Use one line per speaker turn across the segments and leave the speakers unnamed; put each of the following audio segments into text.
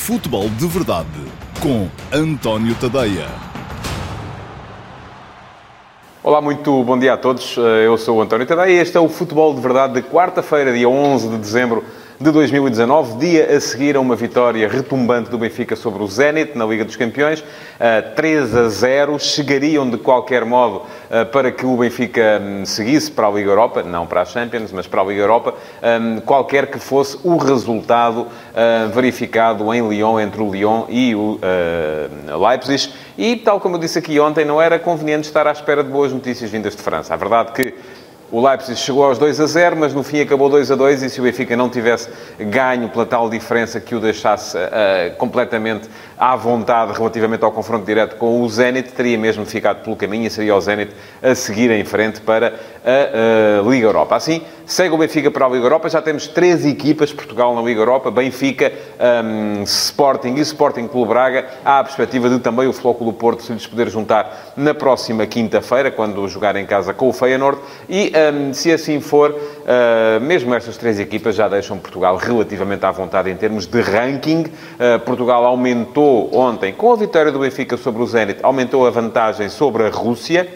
Futebol de Verdade com António Tadeia.
Olá, muito bom dia a todos. Eu sou o António Tadeia e este é o Futebol de Verdade de quarta-feira, dia 11 de dezembro de 2019, dia a seguir a uma vitória retumbante do Benfica sobre o Zenit na Liga dos Campeões. 3 a 0, chegariam de qualquer modo para que o Benfica hum, seguisse para a Liga Europa, não para a Champions, mas para a Liga Europa, hum, qualquer que fosse o resultado hum, verificado em Lyon, entre o Lyon e o Leipzig. E, tal como eu disse aqui ontem, não era conveniente estar à espera de boas notícias vindas de França. A verdade que o Leipzig chegou aos 2 a 0, mas no fim acabou 2 a 2 e se o Benfica não tivesse ganho pela tal diferença que o deixasse uh, completamente à vontade relativamente ao confronto direto com o Zenit, teria mesmo ficado pelo caminho e seria o Zenit a seguir em frente para a, a Liga Europa. Assim, segue o Benfica para a Liga Europa. Já temos três equipas, Portugal na Liga Europa, Benfica, um, Sporting e Sporting Clube Braga. Há a perspectiva de também o Flóculo Porto se lhes poder juntar na próxima quinta-feira, quando jogar em casa com o Feyenoord. E, um, se assim for, uh, mesmo estas três equipas já deixam Portugal relativamente à vontade em termos de ranking. Uh, Portugal aumentou aumentou ontem, com a vitória do Benfica sobre o Zenit, aumentou a vantagem sobre a Rússia.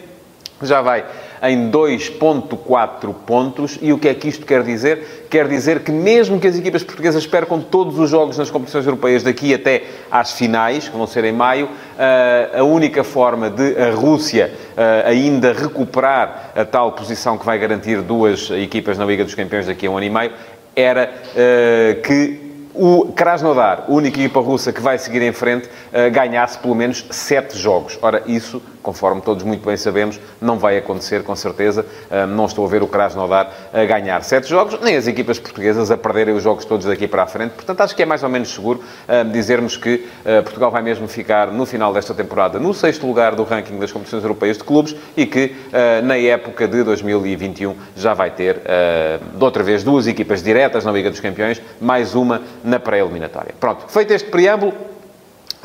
Já vai em 2.4 pontos. E o que é que isto quer dizer? Quer dizer que mesmo que as equipas portuguesas percam todos os jogos nas competições europeias daqui até às finais, que vão ser em maio, eh, a única forma de a Rússia eh, ainda recuperar a tal posição que vai garantir duas equipas na Liga dos Campeões daqui a um ano e meio era eh, que o Krasnodar, única equipa russa que vai seguir em frente, eh, ganhasse pelo menos sete jogos. Ora, isso conforme todos muito bem sabemos, não vai acontecer, com certeza. Não estou a ver o Krasnodar a ganhar sete jogos, nem as equipas portuguesas a perderem os jogos todos daqui para a frente. Portanto, acho que é mais ou menos seguro dizermos que Portugal vai mesmo ficar, no final desta temporada, no sexto lugar do ranking das competições europeias de clubes e que, na época de 2021, já vai ter, de outra vez, duas equipas diretas na Liga dos Campeões, mais uma na pré-eliminatória. Pronto, feito este preâmbulo,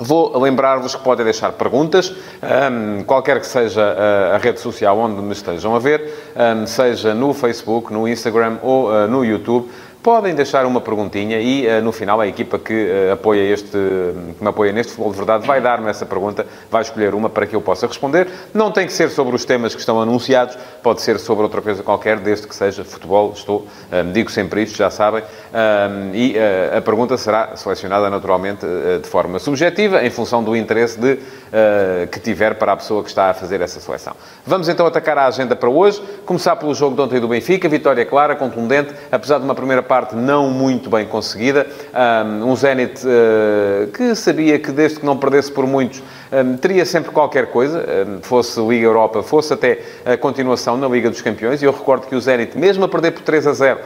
Vou lembrar-vos que podem deixar perguntas, um, qualquer que seja a, a, rede social onde me estejam a ver, um, seja no Facebook, no Instagram ou uh, no YouTube podem deixar uma perguntinha e, uh, no final, a equipa que, uh, apoia este, que me apoia neste Futebol de Verdade vai dar-me essa pergunta, vai escolher uma para que eu possa responder. Não tem que ser sobre os temas que estão anunciados, pode ser sobre outra coisa qualquer, desde que seja futebol. Estou, eh, digo sempre isto, já sabem. Um, e uh, a pergunta será selecionada, naturalmente, de forma subjetiva, em função do interesse de, que tiver para a pessoa que está a fazer essa seleção. Vamos então atacar a agenda para hoje. Começar pelo jogo de ontem do Benfica, vitória clara, contundente, apesar de uma primeira parte não muito bem conseguida. Um Zenit uh, que sabia que desde que não perdesse por muitos, teria sempre qualquer coisa, fosse Liga Europa, fosse até a continuação na Liga dos Campeões. E eu recordo que o Zenit, mesmo a perder por 3 a 0,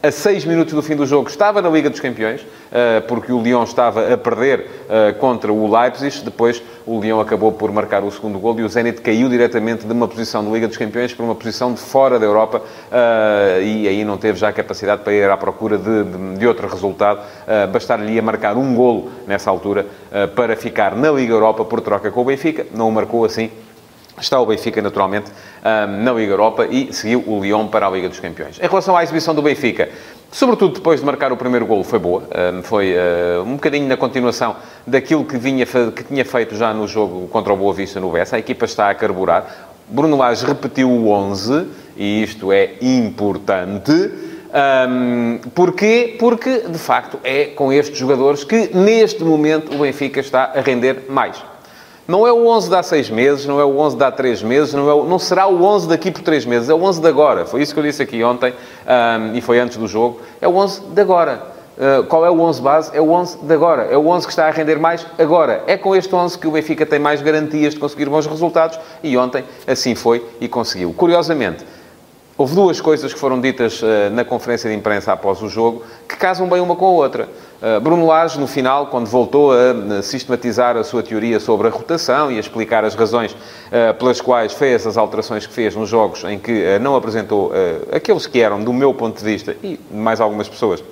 a 6 minutos do fim do jogo estava na Liga dos Campeões, eh, porque o Lyon estava a perder eh, contra o Leipzig. Depois o Lyon acabou por marcar o segundo gol e o Zenit caiu diretamente de uma posição de Liga dos Campeões para uma posição de fora da Europa eh, e aí não teve já capacidade para ir à procura de, de, de outro resultado. Bastar-lhe a marcar um golo nessa altura para ficar na Liga Europa por troca com o Benfica. Não o marcou assim Está o Benfica, naturalmente, na Liga Europa e seguiu o Lyon para a Liga dos Campeões. Em relação à exibição do Benfica, sobretudo depois de marcar o primeiro golo, foi boa. Foi ah, um bocadinho na continuação daquilo que, vinha, que tinha feito já no jogo contra o Boa Vista no Bessa. A equipa está a carburar. Bruno Lage repetiu o 11, e isto é importante. Um, porquê? Porque, de facto, é com estes jogadores que, neste momento, o Benfica está a render mais. Não é o 11 de há seis meses, não é o 11 de há três meses, não, é o, não será o 11 daqui por três meses, é o 11 de agora. Foi isso que eu disse aqui ontem um, e foi antes do jogo. É o 11 de agora. Uh, qual é o 11 base? É o 11 de agora. É o 11 que está a render mais agora. É com este 11 que o Benfica tem mais garantias de conseguir bons resultados e ontem assim foi e conseguiu. Curiosamente, houve duas coisas que foram ditas uh, na conferência de imprensa após o jogo que casam bem uma com a outra. Uh, Bruno Lage, no final, quando voltou a sistematizar a sua teoria sobre a rotação e a explicar as razões uh, pelas quais fez as alterações que fez nos jogos em que não apresentou aqueles que eram, do meu ponto de vista, e de mais algumas pessoas,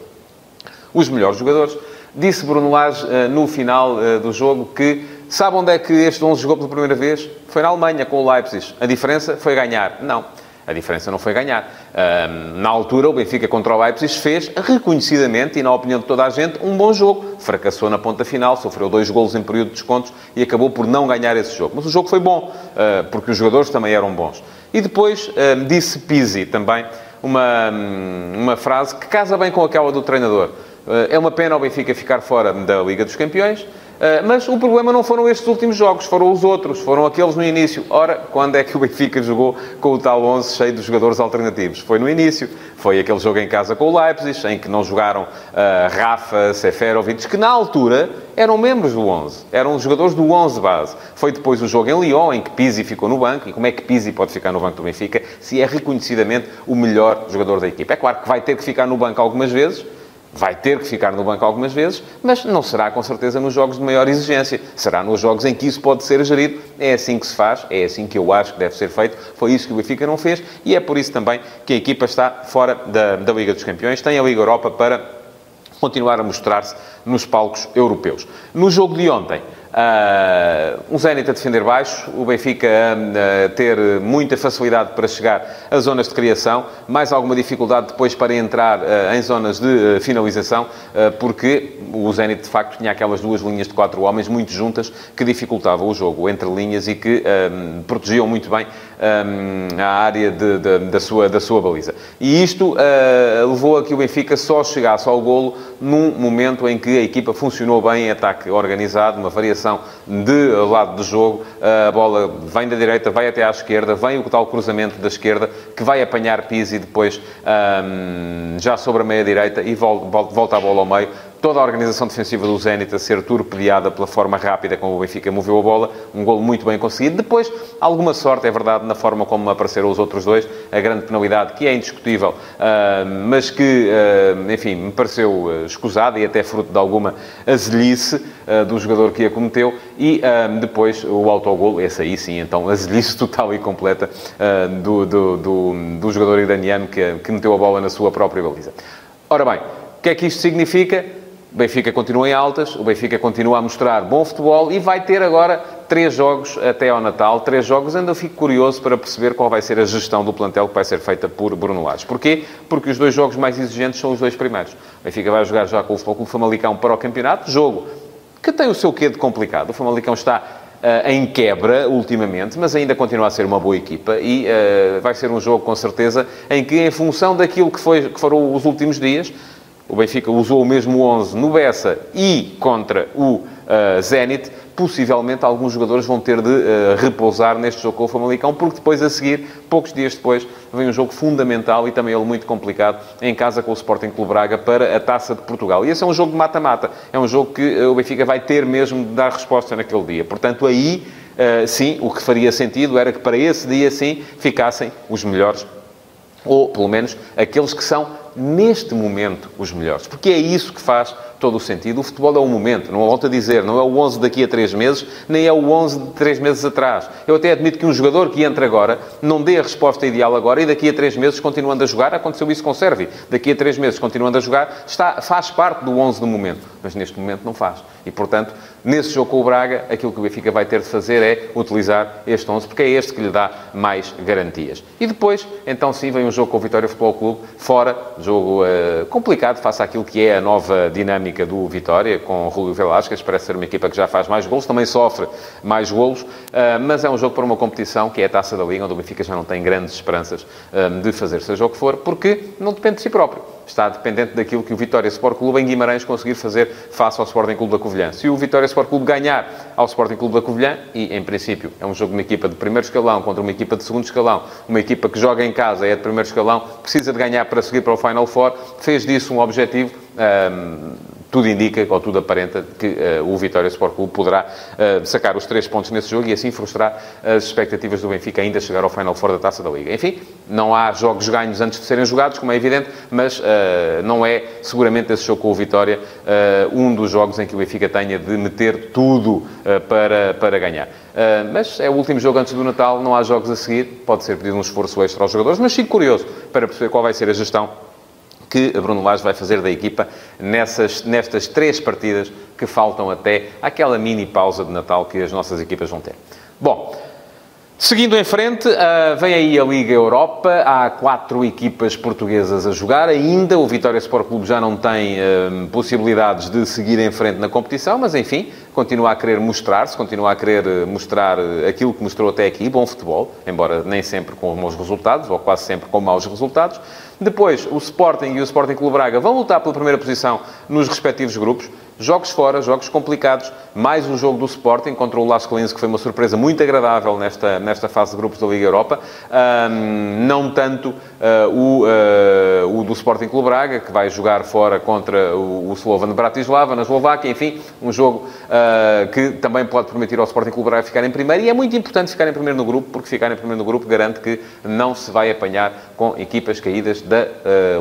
os melhores jogadores, disse Bruno Lage no final do jogo que sabe onde é que este 11 jogou pela primeira vez? Foi na Alemanha, com o Leipzig. A diferença foi ganhar. Não. A diferença não foi ganhar. na altura, o Benfica contra o Leipzig fez, reconhecidamente, e na opinião de toda a gente, um bom jogo. Fracassou na ponta final, sofreu dois golos em período de descontos e acabou por não ganhar esse jogo. Mas o jogo foi bom, uh, porque os jogadores também eram bons. E depois uh, disse Pizzi também uma, uma frase que casa bem com aquela do treinador. Uh, é uma pena o Benfica ficar fora da Liga dos Campeões, mas o problema não foram estes últimos jogos, foram os outros, foram aqueles no início. Ora, quando é que o Benfica jogou com o tal 11 cheio de jogadores alternativos? Foi no início. Foi aquele jogo em casa com o Leipzig, em que não jogaram uh, Rafa, Seferovic, que na altura eram membros do 11. Eram jogadores do 11 base. Foi depois o jogo em Lyon, em que Pizzi ficou no banco. E como é que Pizzi pode ficar no banco do Benfica se é reconhecidamente o melhor jogador da equipa? É claro que vai ter que ficar no banco algumas vezes, vai ter que ficar no banco algumas vezes, mas não será com certeza nos jogos de maior exigência. Será nos jogos em que isso pode ser gerido. É assim que se faz, é assim que eu acho que deve ser feito. Foi isso que o Benfica não fez e é por isso também que a equipa está fora da, da Liga dos Campeões. Tem a Liga Europa para continuar a mostrar-se nos palcos europeus. No jogo de ontem, Uh, um Zenit a defender baixo, o Benfica a, ter muita facilidade para chegar a zonas de criação, mais alguma dificuldade depois para entrar uh, em zonas de uh, finalização, porque o Zenit de facto tinha aquelas duas linhas de quatro homens muito juntas que dificultavam o jogo entre linhas e que um, protegiam muito bem um, a área de, de, da, sua, da sua baliza. E isto levou a que o Benfica só chegasse ao golo num momento em que a equipa funcionou bem em ataque organizado, uma variação de lado de jogo, a bola vem da direita, vai até à esquerda, vem o tal cruzamento da esquerda, que vai apanhar Pizzi depois um, já sobre a meia-direita e volta a bola ao meio toda a organização defensiva do Zenit a ser torpedeada pela forma rápida como o Benfica moveu a bola, um golo muito bem conseguido. Depois, alguma sorte, é verdade, na forma como apareceram os outros dois, a grande penalidade, que é indiscutível, uh, mas que, uh, enfim, me pareceu uh, escusada e até fruto de alguma azelhice do jogador que a cometeu, e depois o autogolo, esse aí sim, então, azelhice total e completa do, do, do, do, jogador iraniano que, que meteu a bola na sua própria baliza. Ora bem, o que é que isto significa? O Benfica continua em altas, o Benfica continua a mostrar bom futebol e vai ter agora três jogos até ao Natal. Três jogos, ainda fico curioso para perceber qual vai ser a gestão do plantel que vai ser feita por Bruno Lage. Porquê? Porque os dois jogos mais exigentes são os dois primeiros. O Benfica vai jogar já com o Futebol Clube Famalicão para o campeonato. Jogo que tem o seu quê de complicado. O Famalicão está Uh, em quebra ultimamente, mas ainda continua a ser uma boa equipa e uh, vai ser um jogo com certeza em que, em função daquilo que, foi, que foram os últimos dias, o Benfica usou o mesmo 11 no Bessa e contra o uh, Zenit, possivelmente alguns jogadores vão ter de uh, repousar neste jogo com o Famalicão, porque depois a seguir, poucos dias depois, vem um jogo fundamental e também ele muito complicado em casa com o Sporting Clube Braga para a Taça de Portugal. E esse é um jogo de mata-mata, é um jogo que uh, o Benfica vai ter mesmo de dar resposta naquele dia. Portanto, aí, sim, o que faria sentido era que para esse dia, sim, ficassem os melhores ou pelo menos aqueles que são neste momento os melhores. Porque é isso que faz todo o sentido. O futebol é um momento, não volto a dizer, não é o 11 daqui a 3 meses, nem é o 11 de 3 meses atrás. Eu até admito que um jogador que entra agora não dê a resposta ideal agora e daqui a 3 meses, continuando a jogar, aconteceu isso com o Servi. Daqui a 3 meses, continuando a jogar, está, faz parte do 11 do momento. Mas neste momento não faz. E, portanto, nesse jogo com o Braga, aquilo que o Benfica vai ter de fazer é utilizar este 11, porque é este que lhe dá mais garantias. E depois, então sim, vem um jogo com o Vitória Futebol Clube, fora, jogo uh, complicado, face àquilo que é a nova dinâmica do Vitória, com o Rúlio Velasquez, parece ser uma equipa que já faz mais golos, também sofre mais golos, ah, mas é um jogo para uma competição que é a Taça da Liga, onde o Benfica já não tem grandes esperanças ah, de fazer seja o que for, porque não depende de si próprio. Está dependente daquilo que o Vitória Sport Clube em Guimarães conseguir fazer face ao Sporting Clube da Covilhã. Se o Vitória Sport Clube ganhar ao Sporting Clube da Covilhã, e em princípio é um jogo de uma equipa de primeiro escalão contra uma equipa de segundo escalão, uma equipa que joga em casa é de primeiro escalão, precisa de ganhar para seguir para o Final Four, fez disso um objetivo. Um, tudo indica, ou tudo aparenta, que uh, o Vitória Sport Clube poderá uh, sacar os três pontos nesse jogo e assim frustrar as expectativas do Benfica ainda chegar ao Final Four da Taça da Liga. Enfim, não há jogos ganhos antes de serem jogados, como é evidente, mas uh, não é seguramente esse jogo com o Vitória um dos jogos em que o Benfica tenha de meter tudo para, para ganhar. mas é o último jogo antes do Natal, não há jogos a seguir, pode ser pedido um esforço extra aos jogadores, mas fico curioso para perceber qual vai ser a gestão que Bruno Lage vai fazer da equipa nessas, nestas três partidas que faltam até aquela mini pausa de Natal que as nossas equipas vão ter. Bom, Seguindo em frente, uh, vem aí a Liga Europa. Há quatro equipas portuguesas a jogar. Ainda o Vitória Sport Clube já não tem uh, possibilidades de seguir em frente na competição, mas enfim, continua a querer mostrar-se, continua a querer eh, mostrar aquilo que mostrou até aqui, bom futebol, embora nem sempre com bons resultados, ou quase sempre com maus resultados. Depois, o Sporting e o Sporting Clube Braga vão lutar pela primeira posição nos respectivos grupos. Jogos fora, jogos complicados. Mais um jogo do Sporting contra o Las Calins, que foi uma surpresa muito agradável nesta, nesta fase de grupos da Liga Europa. Um, não tanto uh, o, uh, o do Sporting Clube Braga, que vai jogar fora contra o, o Slovan Bratislava, na Eslováquia. Enfim, um jogo uh, que também pode permitir ao Sporting Clube Braga ficar em primeiro. E é muito importante ficar em primeiro no grupo, porque ficar em primeiro no grupo garante que não se vai apanhar com equipas caídas da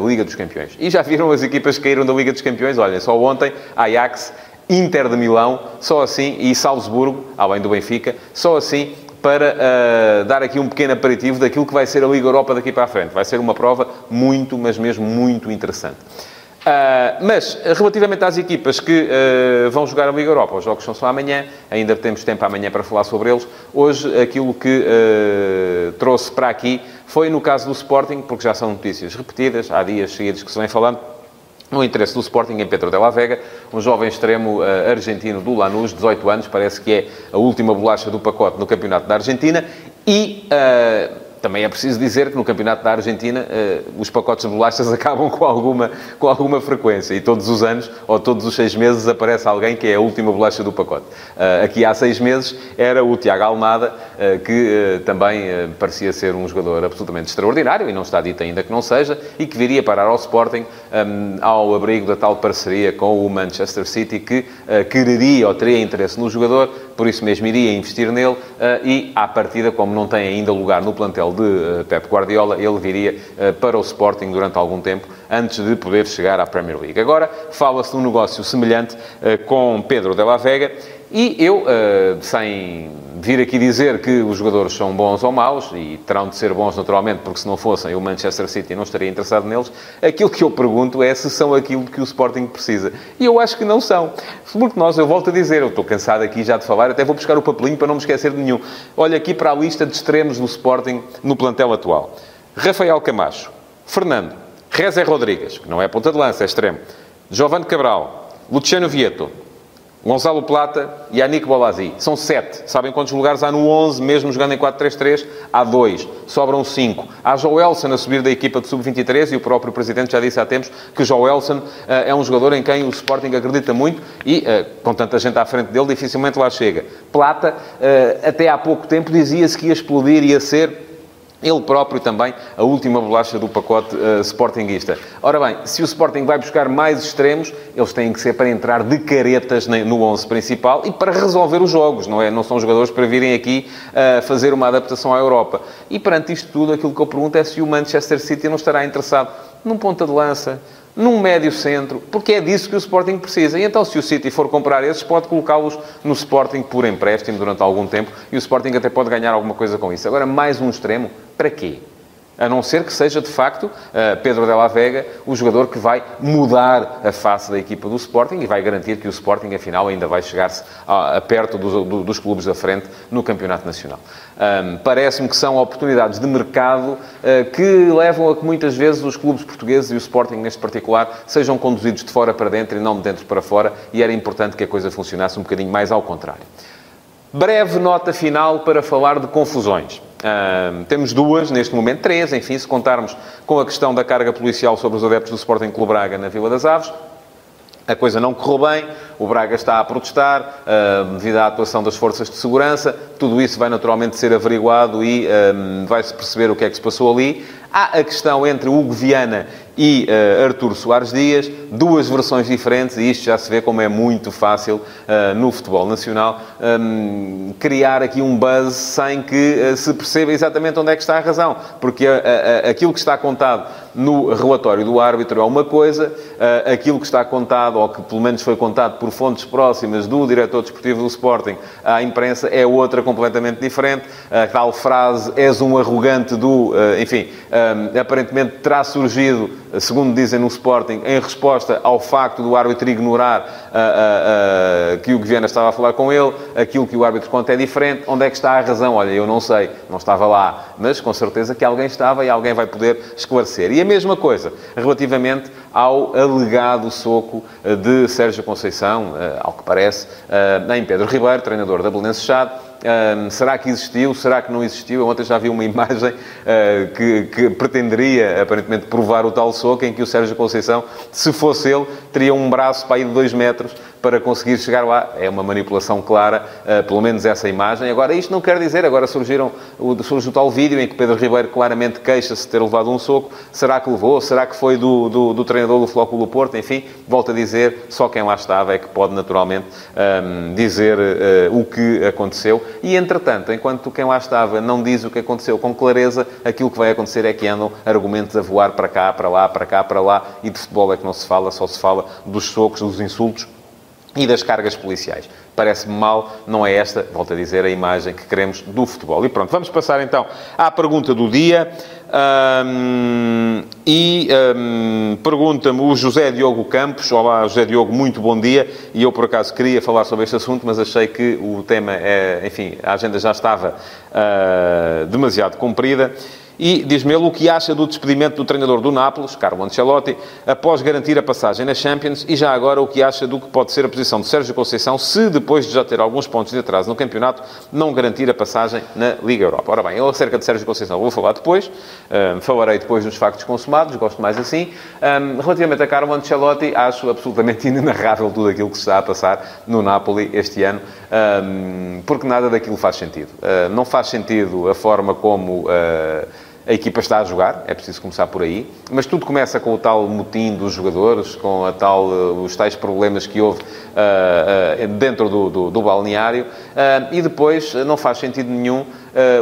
Liga dos Campeões. E já viram as equipas que caíram da Liga dos Campeões? Olhem, só ontem, Ajax Ajax, Inter de Milão, só assim, e Salzburgo, além do Benfica, só assim para uh, dar aqui um pequeno aperitivo daquilo que vai ser a Liga Europa daqui para a frente. Vai ser uma prova muito, mas mesmo muito interessante. Uh, mas, relativamente às equipas que uh, vão jogar a Liga Europa, os jogos são só amanhã, ainda temos tempo amanhã para falar sobre eles. Hoje, aquilo que uh, trouxe para aqui foi no caso do Sporting, porque já são notícias repetidas, há dias seguidos que se vem falando, no interesse do Sporting em Pedro de la Vega, um jovem extremo uh, argentino do Lanús, 18 anos, parece que é a última bolacha do pacote no Campeonato da Argentina, e uh, também é preciso dizer que no Campeonato da Argentina uh, os pacotes de bolachas acabam com alguma, com alguma frequência e todos os anos ou todos os seis meses aparece alguém que é a última bolacha do pacote. Uh, aqui há seis meses era o Tiago Almada, uh, que também parecia ser um jogador absolutamente extraordinário e não está dito ainda que não seja e que viria parar ao Sporting um, ao abrigo da tal parceria com o Manchester City que quereria ou teria interesse no jogador, por isso mesmo iria investir nele e à partida, como não tem ainda lugar no plantel de eh, Pep Guardiola, ele viria eh, para o Sporting durante algum tempo, antes de poder chegar à Premier League. Agora, fala-se de um negócio semelhante com Pedro de la Vega, e eu, sem vir aqui dizer que os jogadores são bons ou maus, e terão de ser bons naturalmente, porque se não fossem, o Manchester City não estaria interessado neles, aquilo que eu pergunto é se são aquilo que o Sporting precisa. E eu acho que não são. Porque nós, eu volto a dizer, eu estou cansado aqui já de falar, até vou buscar o papelinho para não me esquecer de nenhum. Olha aqui para a lista de extremos do Sporting no plantel atual. Rafael Camacho, Fernando, Rezé Rodrigues, que não é ponta de lança, é extremo, Giovanni Cabral, Luciano Vieto, Gonçalo Plata e Anik Bolazzi. São sete. Sabem quantos lugares há no 11, mesmo jogando em 4-3-3? Há dois. Sobram cinco. Há Joelson a subir da equipa de sub-23 e o próprio Presidente já disse há tempos que Joelson uh, é um jogador em quem o Sporting acredita muito e, uh, com tanta gente à frente dele, dificilmente lá chega. Plata, uh, até há pouco tempo, dizia-se que ia explodir, ia ser ele próprio também, a última bolacha do pacote uh, sportinguista. Ora bem, se o Sporting vai buscar mais extremos, eles têm que ser para entrar de caretas no 11 principal e para resolver os jogos, não é? Não são jogadores para virem aqui uh, fazer uma adaptação à Europa. E perante isto tudo, aquilo que eu pergunto é se o Manchester City não estará interessado num ponta de lança, num médio centro, porque é disso que o Sporting precisa. E então, se o City for comprar esses, pode colocá-los no Sporting por empréstimo durante algum tempo e o Sporting até pode ganhar alguma coisa com isso. Agora, mais um extremo, para quê? A não ser que seja, de facto, eh, Pedro de la Vega o jogador que vai mudar a face da equipa do Sporting e vai garantir que o Sporting, afinal, ainda vai chegar-se perto dos, dos, clubes da frente no Campeonato Nacional. Um, Parece-me que são oportunidades de mercado uh, que levam a que muitas vezes os clubes portugueses e o Sporting, neste particular, sejam conduzidos de fora para dentro e não de dentro para fora, e era importante que a coisa funcionasse um bocadinho mais ao contrário. Breve nota final para falar de confusões. Temos duas, neste momento três, enfim, se contarmos com a questão da carga policial sobre os adeptos do Sporting Clube Braga na Vila das Aves. A coisa não correu bem, o Braga está a protestar uh, devido à atuação das forças de segurança. Tudo isso vai naturalmente ser averiguado e uh, vai-se perceber o que é que se passou ali. Há a questão entre Hugo Viana e uh, Artur Soares Dias, duas versões diferentes, e isto já se vê como é muito fácil uh, no futebol nacional um, criar aqui um buzz sem que uh, se perceba exatamente onde é que está a razão, porque aquilo que está contado no relatório do árbitro é uma coisa, aquilo que está contado, ou que pelo menos foi contado por fontes próximas do diretor desportivo do Sporting à imprensa, é outra completamente diferente. A tal frase, és um arrogante do, enfim, um, aparentemente terá surgido segundo dizem no Sporting, em resposta resposta ao facto do árbitro ignorar uh, uh, que o Guiana estava a falar com ele, aquilo que o árbitro conta é diferente. Onde é que está a razão? Olha, eu não sei, não estava lá, mas com certeza que alguém estava e alguém vai poder esclarecer. E a mesma coisa relativamente ao alegado soco de Sérgio Conceição, ao que parece, em Pedro Ribeiro, treinador da Belenense Chade, Uh, será que existiu? Será que não existiu? Eu ontem já vi uma imagem uh, que, que, pretenderia, aparentemente, provar o tal soco em que o Sérgio Conceição, se fosse ele, teria um braço para ir de 2 metros para conseguir chegar lá. É uma manipulação clara, uh, pelo menos essa imagem. Agora, isto não quer dizer, agora surgiram, o, o tal vídeo em que Pedro Ribeiro claramente queixa-se de ter levado um soco. Será que levou? Será que foi do, do, do treinador do Flóculo Porto? Enfim, volto a dizer, só quem lá estava é que pode naturalmente um, dizer uh, o que aconteceu. E, entretanto, enquanto quem lá estava não diz o que aconteceu com clareza, aquilo que vai acontecer é que andam argumentos a voar para cá, para lá, para cá, para lá, e de futebol é que não se fala, só se fala dos socos, dos insultos e das cargas policiais. Parece-me mal, não é esta, volto a dizer, a imagem que queremos do futebol. E pronto, vamos passar então à pergunta do dia. Um, e um, pergunta-me o José Diogo Campos. Olá, José Diogo, muito bom dia. E eu, por acaso, queria falar sobre este assunto, mas achei que o tema é, enfim, a agenda já estava uh, demasiado comprida. E diz-me ele o que acha do despedimento do treinador do Nápoles, Carlo Ancelotti, após garantir a passagem na Champions e já agora o que acha do que pode ser a posição de Sérgio Conceição se, depois de já ter alguns pontos de atraso no campeonato, não garantir a passagem na Liga Europa. Ora bem, eu acerca de Sérgio Conceição vou falar depois, um, falarei depois dos factos consumados, gosto mais assim. Um, relativamente a Carlo Ancelotti, acho absolutamente inenarrável tudo aquilo que se está a passar no Napoli este ano, um, porque nada daquilo faz sentido. Uh, não faz sentido a forma como... Uh, a equipa está a jogar, é preciso começar por aí, mas tudo começa com o tal motim dos jogadores, com a tal, eh, os tais problemas que houve uh, uh, dentro do, do, do balneário, uh, e depois não faz sentido nenhum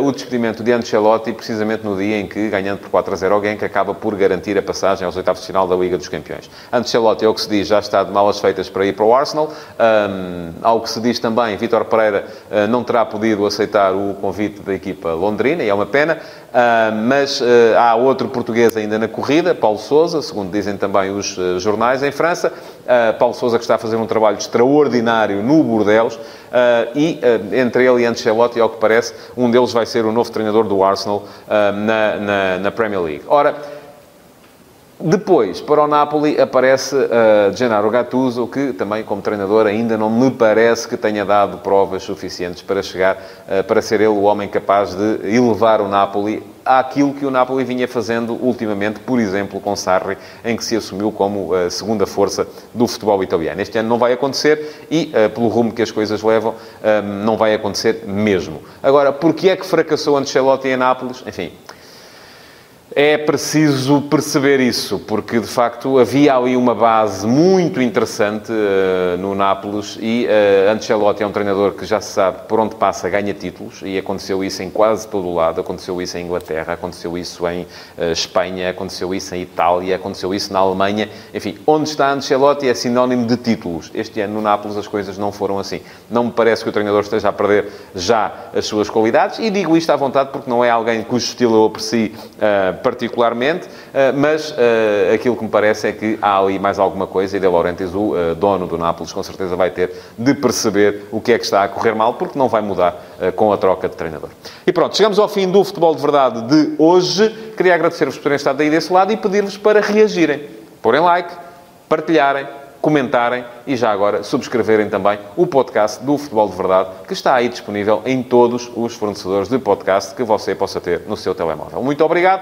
o despedimento de Ancelotti, precisamente no dia em que, ganhando por 4 a 0 alguém, que acaba por garantir a passagem aos oitavos de final da Liga dos Campeões. Ancelotti, é o que se diz, já está de malas feitas para ir para o Arsenal, um, ao que se diz também, Vítor Pereira não terá podido aceitar o convite da equipa londrina, e é uma pena, mas há outro português ainda na corrida, Paulo Sousa, segundo dizem também os jornais em França, Paulo Sousa que está a fazer um trabalho extraordinário no Bordelos e entre ele e Ancelotti, ao que parece, um deles vai ser o novo treinador do Arsenal na, na, na Premier League. Ora, depois, para o Napoli, aparece uh, Gennaro Gattuso, que também, como treinador, ainda não me parece que tenha dado provas suficientes para chegar, uh, para ser ele o homem capaz de elevar o Napoli àquilo que o Napoli vinha fazendo ultimamente, por exemplo, com Sarri, em que se assumiu como a segunda força do futebol italiano. Este ano não vai acontecer e, pelo rumo que as coisas levam, não vai acontecer mesmo. Agora, porquê é que fracassou Ancelotti em Nápoles? Enfim, é preciso perceber isso, porque de facto havia ali uma base muito interessante uh, no Nápoles e uh, Ancelotti é um treinador que já se sabe por onde passa ganha títulos e aconteceu isso em quase todo o lado. Aconteceu isso em Inglaterra, aconteceu isso em uh, Espanha, aconteceu isso em Itália, aconteceu isso na Alemanha. Enfim, onde está Ancelotti é sinónimo de títulos. Este ano no Nápoles as coisas não foram assim. Não me parece que o treinador esteja a perder já as suas qualidades e digo isto à vontade porque não é alguém cujo estilo eu aprecio particularmente, eh, mas eh, aquilo que me parece é que há ali mais alguma coisa e De Laurentiis, o eh, dono do Nápoles, com certeza vai ter de perceber o que é que está a correr mal, porque não vai mudar com a troca de treinador. E pronto, chegamos ao fim do Futebol de Verdade de hoje. Queria agradecer-vos por terem estado aí desse lado e pedir-vos para reagirem, porem like, partilharem, comentarem e já agora subscreverem também o podcast do Futebol de Verdade, que está aí disponível em todos os fornecedores de podcast que você possa ter no seu telemóvel. Muito obrigado,